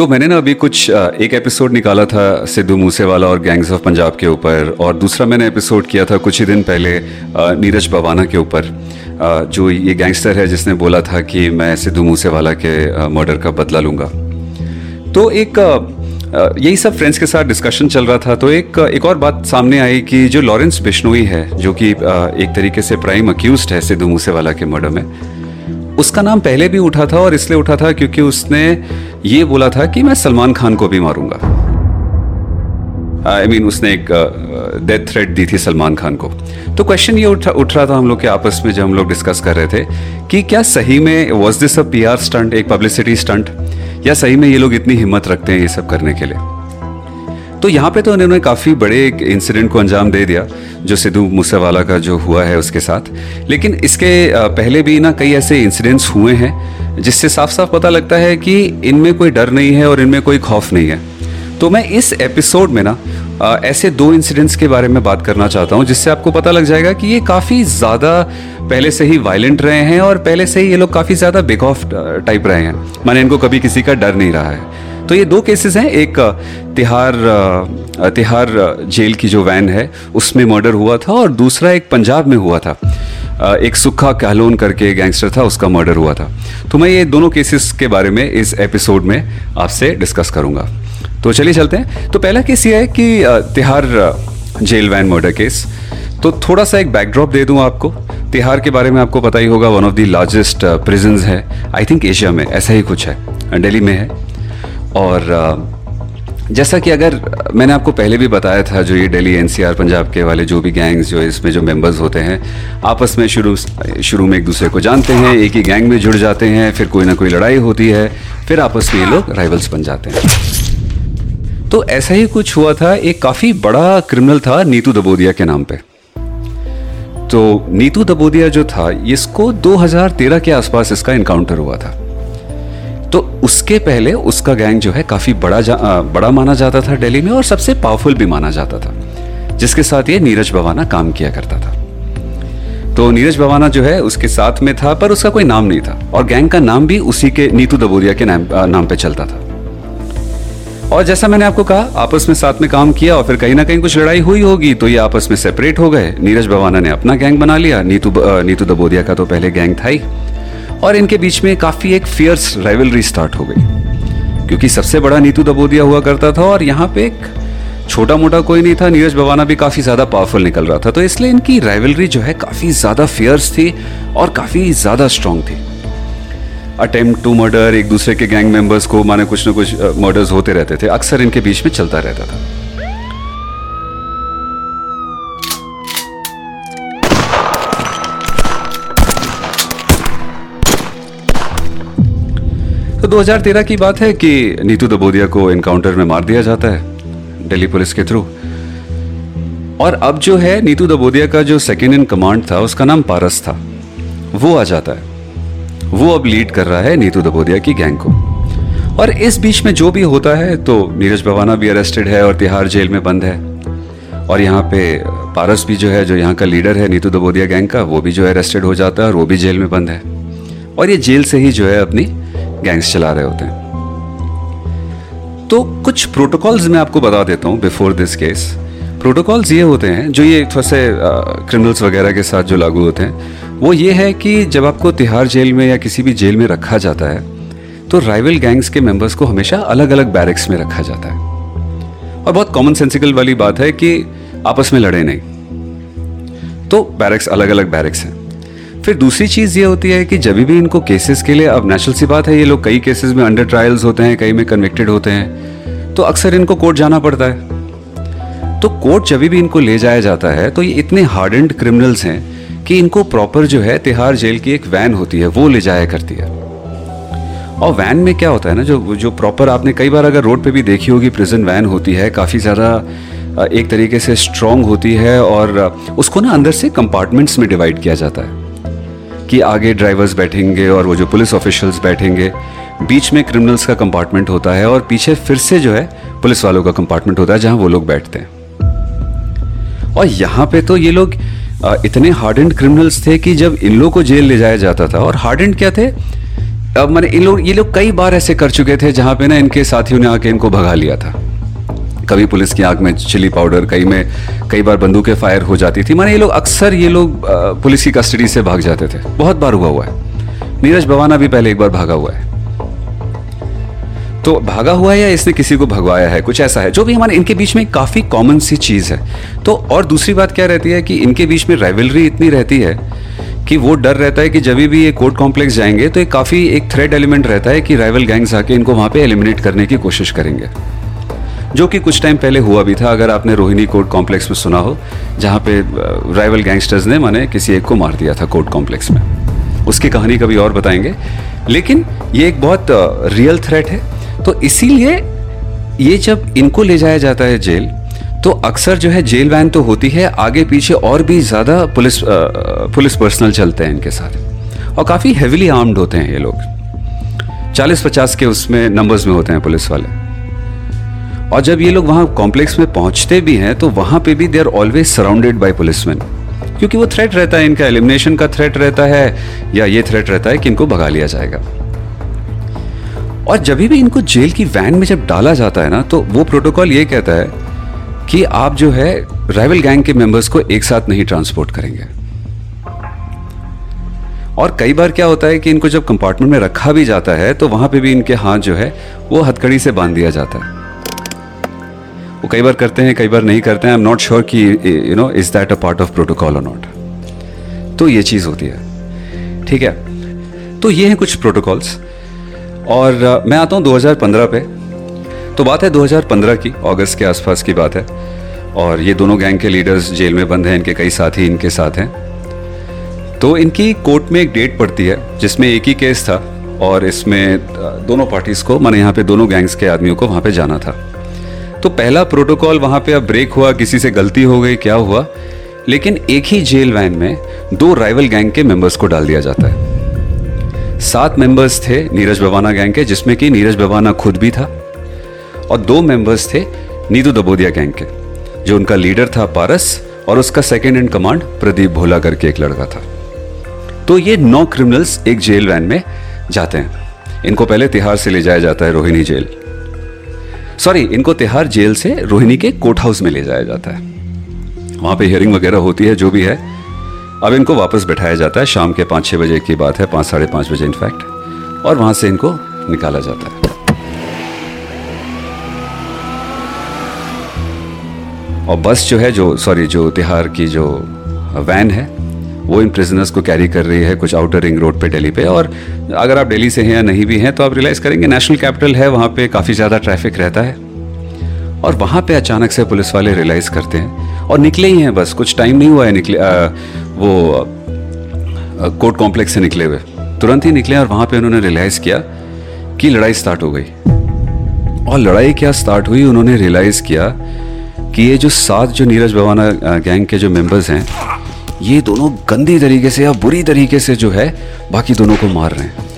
तो मैंने ना अभी कुछ एक एपिसोड निकाला था सिद्धू मूसेवाला और गैंग्स ऑफ़ पंजाब के ऊपर और दूसरा मैंने एपिसोड किया था कुछ ही दिन पहले नीरज बवाना के ऊपर। जो ये गैंगस्टर है जिसने बोला था कि मैं सिद्धू मूसेवाला के मर्डर का बदला लूँगा। तो एक यही सब फ्रेंड्स के साथ डिस्कशन चल रहा था। तो एक एक और बात सामने आई कि जो लॉरेंस बिश्नोई है, जो कि एक तरीके से प्राइम अक्यूज है सिद्धू मूसेवाला के मर्डर में उसका नाम पहले भी उठा था और इसलिए उठा था क्योंकि उसने ये बोला था कि मैं सलमान खान को भी मारूँगा। आई I मीन mean, उसने एक डेथ uh, थ्रेट दी थी सलमान खान को। तो क्वेश्चन ये उठ उठ रहा था हम लोग के आपस में जब हम लोग डिस्कस कर रहे थे कि क्या सही में was this a P R stunt एक पब्लिसिटी स्टंट या सही में ये लोग इतनी हिम्मत रखते हैं ये सब करने के लिए? तो यहाँ पे तो उन्होंने काफ़ी बड़े एक इंसिडेंट को अंजाम दे दिया, जो सिद्धू मूसेवाला का जो हुआ है उसके साथ। लेकिन इसके पहले भी ना कई ऐसे इंसिडेंट्स हुए हैं, जिससे साफ़ साफ़ पता लगता है कि इनमें कोई डर नहीं है और इनमें कोई खौफ नहीं है। तो मैं इस एपिसोड में ना ऐसे दो इंसिडेंट्स के बारे में बात करना चाहता हूँ, जिससे आपको पता लग जाएगा कि ये काफ़ी ज़्यादा पहले से ही वायलेंट रहे हैं और पहले से ही ये लोग काफ़ी ज़्यादा बिग ऑफ़ टाइप रहे हैं। माने इनको कभी किसी का डर नहीं रहा है। तो ये दो केसेस हैं। एक तिहार तिहार जेल की जो वैन है, उसमें मर्डर हुआ था और दूसरा एक पंजाब में हुआ था। एक सुखा कहलोन करके गैंगस्टर था, उसका मर्डर हुआ था। तो मैं ये दोनों केसेस के बारे में इस एपिसोड में आपसे डिस्कस करूँगा। तो चलिए चलते हैं। तो पहला केस ये है कि Tihar jail van murder case तो थोड़ा सा एक बैकड्रॉप दे दूँ आपको। तिहार के बारे में आपको पता ही होगा one of the largest prison है। आई थिंक एशिया में ऐसा ही कुछ है। दिल्ली में है। और जैसा कि अगर मैंने आपको पहले भी बताया था जो ये दिल्ली, एनसीआर, पंजाब के वाले जो भी गैंग्स जो इसमें जो मेंबर्स होते हैं, आपस में शुरू शुरू में एक दूसरे को जानते हैं, एक ही गैंग में जुड़ जाते हैं, फिर कोई ना कोई लड़ाई होती है, फिर आपस में ये लोग राइवल्स बन जाते हैं। तो ऐसा ही कुछ हुआ था, एक काफ़ी बड़ा क्रिमिनल था नीतू दबोदिया के नाम पे। तो नीतू दबोदिया जो था, इसको 2013 के आसपास इसका इनकाउंटर हुआ था। तो उसके पहले उसका गैंग जो है काफ़ी बड़ा जा, बड़ा माना जाता था दिल्ली में और सबसे पावरफुल भी माना जाता था जिसके साथ ये नीरज बवाना काम किया करता था। तो नीरज बवाना जो है उसके साथ में था पर उसका कोई नाम नहीं था और गैंग का नाम भी उसी के नीतू दबोरिया के नाम नाम पे चलता था। और जैसा मैंने आपको कहा आपस में साथ में काम किया और फिर कहीं ना कहीं कुछ लड़ाई हुई होगी तो ये आपस में सेपरेट हो गए। नीरज बवाना ने अपना गैंग बना लिया नीतू नीतू दबोदिया का तो पहले गैंग था ही। और इनके बीच में काफ़ी एक फियर्स राइवलरी स्टार्ट हो गई। क्योंकि सबसे बड़ा नीतू दबोदिया हुआ करता था और यहाँ पे एक छोटा मोटा कोई नहीं था, नीरज बवाना भी काफ़ी ज़्यादा पावरफुल निकल रहा था। तो इसलिए इनकी राइवलरी जो है काफ़ी ज़्यादा फियर्स थी और काफ़ी ज़्यादा स्ट्रांग थी। अटेम्प्ट टू मर्डर एक दूसरे के गैंग मेंबर्स को माने कुछ ना कुछ मर्डर्स होते रहते थे। अक्सर इनके बीच में चलता रहता था। 2013 की बात है कि नीतू दबोदिया को एनकाउंटर में मार दिया जाता है, दिल्ली पुलिस के थ्रू और अब जो है, नीतू दबोदिया का जो सेकेंड इन कमांड था, उसका नाम पारस था। वो आ जाता है। वो अब लीड कर रहा है नीतू दबोदिया की गैंग को। और इस बीच में जो भी होता है तो नीरज बवाना भी अरेस्टेड है और तिहाड़ जेल में बंद है। और यहाँ पे पारस भी जो है, जो यहाँ का लीडर है नीतू दबोदिया गैंग का, वो भी जो है अरेस्टेड हो जाता है और वो भी जेल में बंद है। और ये जेल से ही जो है अपनी गैंग्स चला रहे होते हैं। तो कुछ प्रोटोकॉल्स मैं आपको बता देता हूँ बिफोर दिस केस प्रोटोकॉल्स ये होते हैं, जो ये थोड़े से क्रिमिनल्स वगैरह के साथ जो लागू होते हैं, वो ये है कि जब आपको तिहाड़ जेल में या किसी भी जेल में रखा जाता है तो राइवल गैंग्स के मेंबर्स को हमेशा अलग अलग बैरिक्स में रखा जाता है। और बहुत कॉमन सेंसिकल वाली बात है कि आपस में लड़े नहीं। तो बैरिक्स अलग अलग बैरिक्स हैं। फिर दूसरी चीज़ ये होती है कि जब भी इनको केसेस के लिए, अब नेचुरल सी बात है, ये लोग कई केसेस में अंडर ट्रायल्स होते हैं, कई में कन्विक्टेड होते हैं तो अक्सर इनको कोर्ट जाना पड़ता है। तो कोर्ट जब भी इनको ले जाया जाता है तो ये इतने हार्डेंड क्रिमिनल्स हैं कि इनको प्रॉपर जो है तिहाड़ जेल की एक वैन होती है, वो ले जाया करती है। और वैन में क्या होता है ना, जो जो प्रॉपर आपने कई बार अगर रोड पे भी देखी होगी प्रिजन वैन होती है, काफ़ी ज़्यादा एक तरीके से स्ट्रॉन्ग होती है और उसको ना अंदर से कंपार्टमेंट्स में डिवाइड किया जाता है। कि आगे ड्राइवर्स बैठेंगे और वो जो पुलिस ऑफिशियल्स बैठेंगे, बीच में क्रिमिनल्स का कंपार्टमेंट होता है और पीछे फिर से जो है पुलिस वालों का कंपार्टमेंट होता है जहाँ वो लोग बैठते हैं। और यहाँ पे तो ये लोग इतने हार्ड एंड क्रिमिनल्स थे कि जब इन लोग को जेल ले जाया जाता था, और हार्ड एंड क्या थे? मैंने इन लोग, ये लोग कई बार ऐसे कर चुके थे जहाँ पे ना इनके साथियों ने आके इनको भगा लिया था। कभी पुलिस की आँख में चिली पाउडर, कई में, कई बार बंदूकें फायर हो जाती थी। माने ये लोग अक्सर ये लोग पुलिस की कस्टडी से भाग जाते थे। बहुत बार हुआ हुआ है। नीरज भवाना भी पहले एक बार भागा हुआ है। तो भागा हुआ है या इसने किसी को भगवाया है? कुछ ऐसा है, जो भी हमारे, इनके बीच में काफ़ी कॉमन सी चीज़ है। तो और दूसरी बात क्या रहती है कि इनके बीच में राइवलरी इतनी रहती है कि वो डर रहता है कि जब भी ये कोर्ट कॉम्प्लेक्स जाएँगे तो एक काफ़ी एक थ्रेड एलिमेंट रहता है कि राइवल गैंग्स आके इनको वहाँ पे एलिमिनेट करने की कोशिश करेंगे। जो कि कुछ टाइम पहले हुआ भी था, अगर आपने रोहिणी कोर्ट कॉम्प्लेक्स में सुना हो, जहाँ पे राइवल गैंगस्टर्स ने माने किसी एक को मार दिया था कोर्ट कॉम्प्लेक्स में। उसकी कहानी कभी और बताएँगे। लेकिन ये एक बहुत रियल थ्रेट है। तो इसीलिए ये जब इनको ले जाया जाता है जेल तो अक्सर जो है जेल वैन तो होती है, आगे पीछे और भी ज़्यादा पुलिस पुलिस पर्सनल चलते हैं इनके साथ। और काफ़ी हेविली आर्म्ड होते हैं ये लोग। 40-50 के उसमें नंबर्स में होते हैं पुलिस वाले। और जब ये लोग वहाँ कॉम्प्लेक्स में पहुँचते भी हैं तो वहाँ पे भी they are always surrounded by policeman क्योंकि वो थ्रेट रहता है, इनका एलिमिनेशन का थ्रेट रहता है, या ये थ्रेट रहता है कि इनको भगा लिया जाएगा। और जब भी इनको जेल की वैन में जब डाला जाता है ना तो वो प्रोटोकॉल ये कहता है कि आप जो है राइवल गैंग के मेंबर्स को एक साथ नहीं ट्रांसपोर्ट करेंगे। और कई बार क्या होता है कि इनको जब कंपार्टमेंट में रखा भी जाता है तो वहाँ पे भी इनके हाथ जो है, वो हथकड़ी से बाँध दिया जाता है। वो कई बार करते हैं कई बार नहीं करते हैं। आई एम नॉट श्योर कि you know is that a part of protocol और नॉट तो ये चीज़ होती है। ठीक है? तो ये हैं कुछ प्रोटोकॉल्स और uh, मैं आता हूँ 2015 पे। तो बात है 2015 की अगस्त के आसपास की बात है। और ये दोनों गैंग के लीडर्स जेल में बंद हैं इनके कई साथी इनके साथ हैं। तो इनकी कोर्ट में एक डेट पड़ती है जिसमें एक ही केस था। और इसमें uh, दोनों पार्टीज़ को मैंने यहाँ पे दोनों गैंग्स के आदमियों को वहाँ पे जाना था। तो पहला प्रोटोकॉल वहाँ पे अब ब्रेक हुआ, किसी से गलती हो गई, क्या हुआ? लेकिन एक ही जेल वैन में दो राइवल गैंग के मेंबर्स को डाल दिया जाता है। सात मेंबर्स थे नीरज बवाना गैंग के, जिसमें कि नीरज बवाना खुद भी था, और दो मेंबर्स थे नीदू दबोदिया गैंग के, जो उनका लीडर था पारस, और उसका second in command Pradeep Bhola करके एक लड़का था। तो ये नौ क्रिमिनल्स एक जेल वैन में जाते हैं। इनको पहले तिहार से ले जाया जाता है, रोहिणी जेल। सॉरी इनको तिहार जेल से रोहिणी के कोर्ट हाउस में ले जाया जाता है। वहाँ पे हियरिंग वगैरह होती है, जो भी है। अब इनको वापस बैठाया जाता है। शाम के पाँच छः बजे की बात है, पाँच, साढ़े पाँच बजे इनफैक्ट और वहाँ से इनको निकाला जाता है। और बस जो है, जो सॉरी जो तिहार की जो वैन है वो इन प्रिजनर्स को कैरी कर रही है कुछ आउटर रिंग रोड पे दिल्ली पे और अगर आप दिल्ली से हैं या नहीं भी हैं तो आप रियलाइज़ करेंगे नेशनल कैपिटल है वहाँ पे काफ़ी ज़्यादा ट्रैफ़िक रहता है। और वहाँ पे अचानक से पुलिस वाले रियलाइज़ करते हैं और निकले ही हैं बस कुछ टाइम नहीं हुआ है निकले आ, वो कोर्ट कॉम्प्लेक्स से निकले हुए। तुरंत ही निकले और वहाँ पे उन्होंने रियलाइज़ किया कि लड़ाई स्टार्ट हो गई। और लड़ाई क्या स्टार्ट हुई उन्होंने रियलाइज़ किया कि ये जो सात जो नीरज भवाना गैंग के जो मेंबर्स हैं ये दोनों गंदी तरीके से या बुरी तरीके से जो है, बाकी दोनों को मार रहे हैं।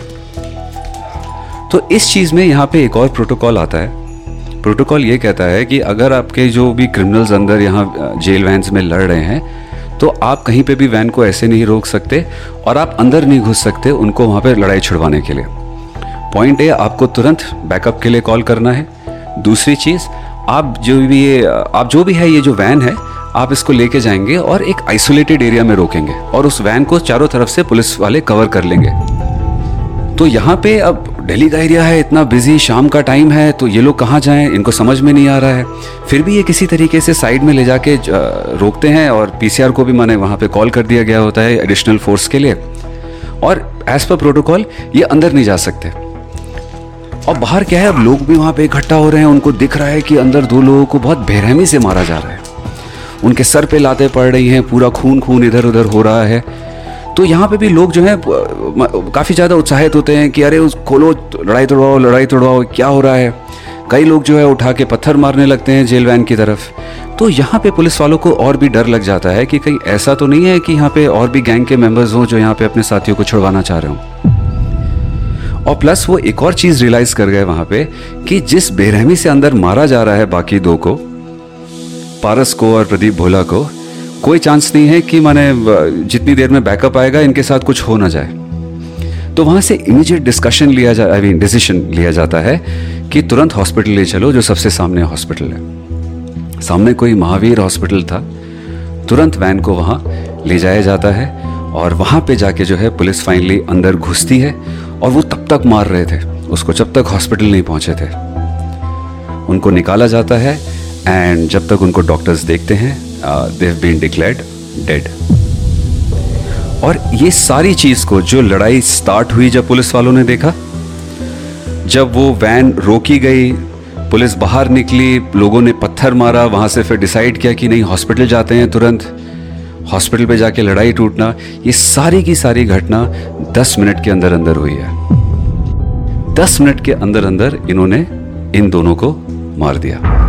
तो इस चीज़ में यहाँ पे एक और प्रोटोकॉल आता है। प्रोटोकॉल ये कहता है कि अगर आपके जो भी क्रिमिनल्स अंदर यहाँ जेल वैन्स में लड़ रहे हैं तो आप कहीं पे भी वैन को ऐसे नहीं रोक सकते और आप अंदर नहीं घुस सकते उनको वहाँ पे लड़ाई छुड़वाने के लिए। पॉइंट ए आपको तुरंत बैकअप के लिए कॉल करना है। दूसरी चीज़, आप जो भी ये आप जो भी है ये जो वैन है आप इसको लेके जाएँगे और एक आइसोलेटेड एरिया में रोकेंगे और उस वैन को चारों तरफ़ से पुलिस वाले कवर कर लेंगे। तो यहाँ पे अब दिल्ली का एरिया है, इतना बिज़ी शाम का टाइम है तो ये लोग कहाँ जाएँ? इनको समझ में नहीं आ रहा है। फिर भी ये किसी तरीके से साइड में ले जाके रोकते हैं और पीसीआर को भी मैंने वहाँ पे कॉल कर दिया गया होता है एडिशनल फोर्स के लिए। और एज पर प्रोटोकॉल ये अंदर नहीं जा सकते। और बाहर क्या है? अब लोग भी वहाँ पे इकट्ठा हो रहे हैं, उनको दिख रहा है कि अंदर दो लोगों को बहुत बेरहमी से मारा जा रहा है। उनके सर पे लाते पड़ रही हैं, पूरा खून खून इधर उधर हो रहा है। तो यहाँ पे भी लोग जो है काफ़ी ज़्यादा उत्साहित होते हैं कि अरे, उस, खोलो, लड़ाई तोड़वाओ लड़ाई तोड़वाओ, क्या हो रहा है? कई लोग जो है उठा के पत्थर मारने लगते हैं जेल वैन की तरफ़। तो यहाँ पे पुलिस वालों को और भी डर लग जाता है कि कहीं ऐसा तो नहीं है कि यहाँ पे और भी गैंग के मेंबर्स हों जो यहाँ पे अपने साथियों को छुड़वाना चाह रहे हों। और प्लस वो एक और चीज़ रियलाइज़ कर गए वहाँ पे कि जिस बेरहमी से अंदर मारा जा रहा है बाकी दो को पारस को और प्रदीप भोला को, कोई चांस नहीं है कि माने जितनी देर में बैकअप आएगा, इनके साथ कुछ हो ना जाए। तो वहाँ से इमीडिएट डिस्कशन लिया जा आई मीन डिसीज़न लिया जाता है कि तुरंत हॉस्पिटल ले चलो, जो सबसे सामने हॉस्पिटल है। सामने कोई महावीर हॉस्पिटल था, तुरंत वैन को वहाँ ले जाया जाता है और वहाँ पे जाके जो है पुलिस फाइनली अंदर घुसती है और वो तब तक मार रहे थे। उसको जब तक हॉस्पिटल नहीं पहुँचे थे। उनको निकाला जाता है एंड जब तक उनको डॉक्टर्स देखते हैं देव बीन डिक्लेयर्ड डेड और ये सारी चीज़ को जो लड़ाई स्टार्ट हुई जब पुलिस वालों ने देखा, जब वो वैन रोकी गई, पुलिस बाहर निकली, लोगों ने पत्थर मारा, वहाँ से फिर डिसाइड किया कि नहीं हॉस्पिटल जाते हैं तुरंत. हॉस्पिटल पे जाके लड़ाई टूटना, ये सारी की सारी घटना दस मिनट के अंदर अंदर हुई है. दस मिनट के अंदर अंदर इन्होंने इन दोनों को मार दिया.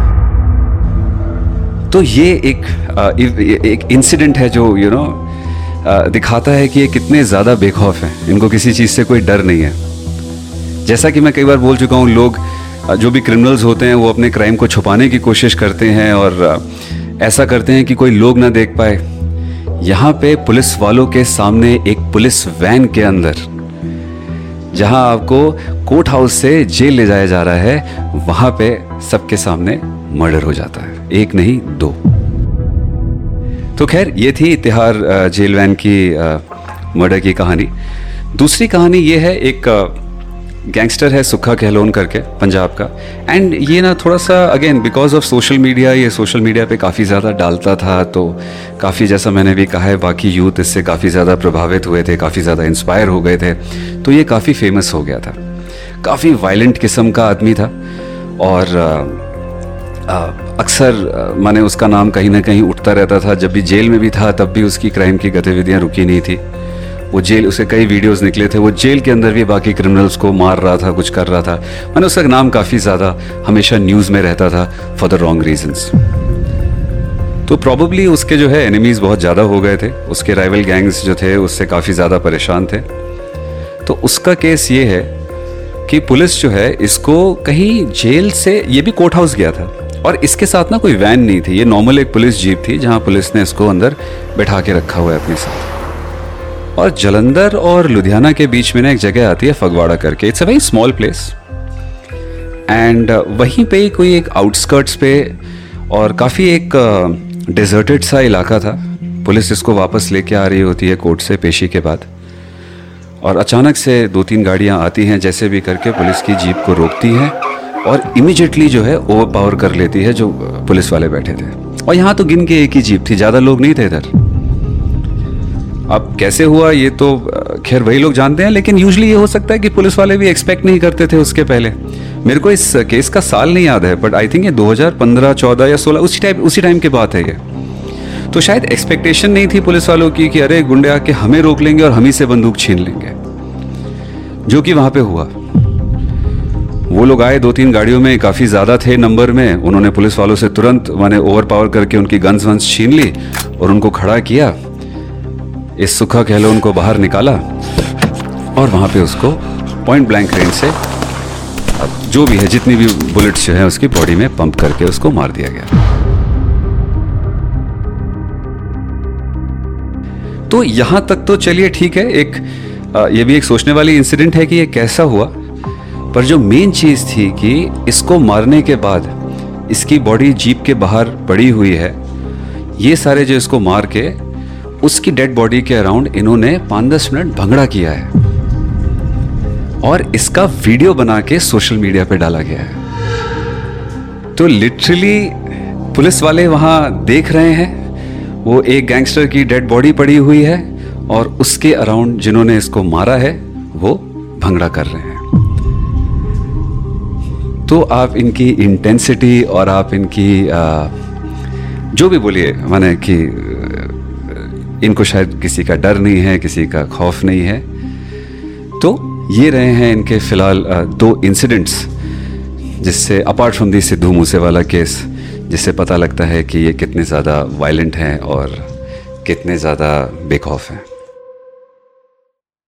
तो ये एक एक इंसिडेंट है जो यू you नो know, दिखाता है कि ये कितने ज़्यादा बेखौफ हैं। इनको किसी चीज़ से कोई डर नहीं है। जैसा कि मैं कई बार बोल चुका हूँ लोग जो भी क्रिमिनल्स होते हैं वो अपने क्राइम को छुपाने की कोशिश करते हैं और ऐसा करते हैं कि कोई लोग ना देख पाए। यहाँ पे पुलिस वालों के सामने एक पुलिस वैन के अंदर जहाँ आपको कोर्ट हाउस से जेल ले जाया जा रहा है वहाँ पे सबके सामने मर्डर हो जाता है। एक नहीं, दो। तो खैर, ये थी तिहार जेल वैन की मर्डर की कहानी। दूसरी कहानी ये है, एक गैंगस्टर है सुखा कहलोन करके, पंजाब का। एंड ये ना थोड़ा सा, again because of social media ये सोशल मीडिया पे काफ़ी ज़्यादा डालता था तो काफ़ी जैसा मैंने भी कहा है, बाकी यूथ इससे काफ़ी ज़्यादा प्रभावित हुए थे, काफ़ी ज़्यादा इंस्पायर हो गए थे तो ये काफ़ी फ़ेमस हो गया था। काफ़ी वायलेंट किस्म का आदमी था, और अक्सर मैंने उसका नाम कहीं ना कहीं उठता रहता था। जब भी जेल में भी था, तब भी उसकी क्राइम की गतिविधियाँ रुकी नहीं थी। वो जेल, उसे कई वीडियोस निकले थे। वो जेल के अंदर भी बाकी क्रिमिनल्स को मार रहा था, कुछ कर रहा था। मैंने उसका नाम काफ़ी ज़्यादा हमेशा न्यूज़ में रहता था फॉर द रॉन्ग रीजन्स तो प्रॉबली उसके जो है एनिमीज़ बहुत ज़्यादा हो गए थे। उसके राइवल गैंग्स जो थे, उससे काफ़ी ज़्यादा परेशान थे। तो उसका केस ये है कि पुलिस जो है, इसको कहीं जेल से, ये भी कोर्ट हाउस गया था। और इसके साथ ना कोई वैन नहीं थी। ये नॉर्मल एक पुलिस जीप थी जहाँ पुलिस ने इसको अंदर बैठा के रखा हुआ है अपने साथ। और जलंधर और लुधियाना के बीच में ना एक जगह आती है फगवाड़ा करके। It's a very small place and वहीं पे कोई एक आउटस्कर्ट्स पे और काफ़ी एक डिजर्टेड uh, सा इलाका था। पुलिस इसको वापस लेके आ रही होती है कोर्ट से पेशी के बाद। और अचानक से दो तीन गाड़ियाँ आती हैं जैसे भी करके पुलिस की जीप को रोकती है। और इमिजिएटली जो है ओवर पावर कर लेती है जो पुलिस वाले बैठे थे। और यहाँ तो गिन के एक ही जीप थी, ज़्यादा लोग नहीं थे इधर। अब कैसे हुआ, ये तो खैर वही लोग जानते हैं, लेकिन यूजली ये हो सकता है कि पुलिस वाले भी एक्सपेक्ट नहीं करते थे उसके पहले। मेरे को इस केस का साल नहीं याद है बट आई थिंक ये 2015 14 या 16 उसी टाइम उसी टाइम की बात है ये। तो शायद एक्सपेक्टेशन नहीं थी पुलिस वालों की कि अरे गुंडे आके हमें रोक लेंगे और हम ही से बंदूक छीन लेंगे, जो कि वहाँ पे हुआ। वो लोग आए दो तीन गाड़ियों में, काफ़ी ज़्यादा थे नंबर में। उन्होंने पुलिस वालों से तुरंत मैंने ओवर पावर करके उनकी गन्स वंस छीन ली और उनको खड़ा किया। इस सुखा कहलो उनको बाहर निकाला और वहाँ पे उसको पॉइंट ब्लैंक रेंज से जो भी है, जितनी भी बुलेट्स जो है, उसकी बॉडी में पंप करके उसको मार दिया गया। तो यहाँ तक तो चलिए ठीक है, एक ये भी एक सोचने वाली इंसिडेंट है कि ये कैसा हुआ। पर जो मेन चीज़ थी कि इसको मारने के बाद इसकी बॉडी जीप के बाहर पड़ी हुई है, ये सारे जो इसको मार के, उसकी डेड बॉडी के अराउंड इन्होंने पाँच दस मिनट भंगड़ा किया है। और इसका वीडियो बना के सोशल मीडिया पे डाला गया है। तो लिटरली पुलिस वाले वहाँ देख रहे हैं, वो एक गैंगस्टर की डेड बॉडी पड़ी हुई है, और उसके अराउंड जिन्होंने इसको मारा है, वो भंगड़ा कर रहे हैं। तो आप इनकी इंटेंसिटी और आप इनकी आ, जो भी बोलिए माने कि इनको शायद किसी का डर नहीं है किसी का खौफ नहीं है। तो ये रहे हैं इनके फ़िलहाल दो इंसिडेंट्स जिससे apart from the Sidhu Moose Wala case जिससे पता लगता है कि ये कितने ज़्यादा वायलेंट हैं और कितने ज़्यादा बेखौफ हैं।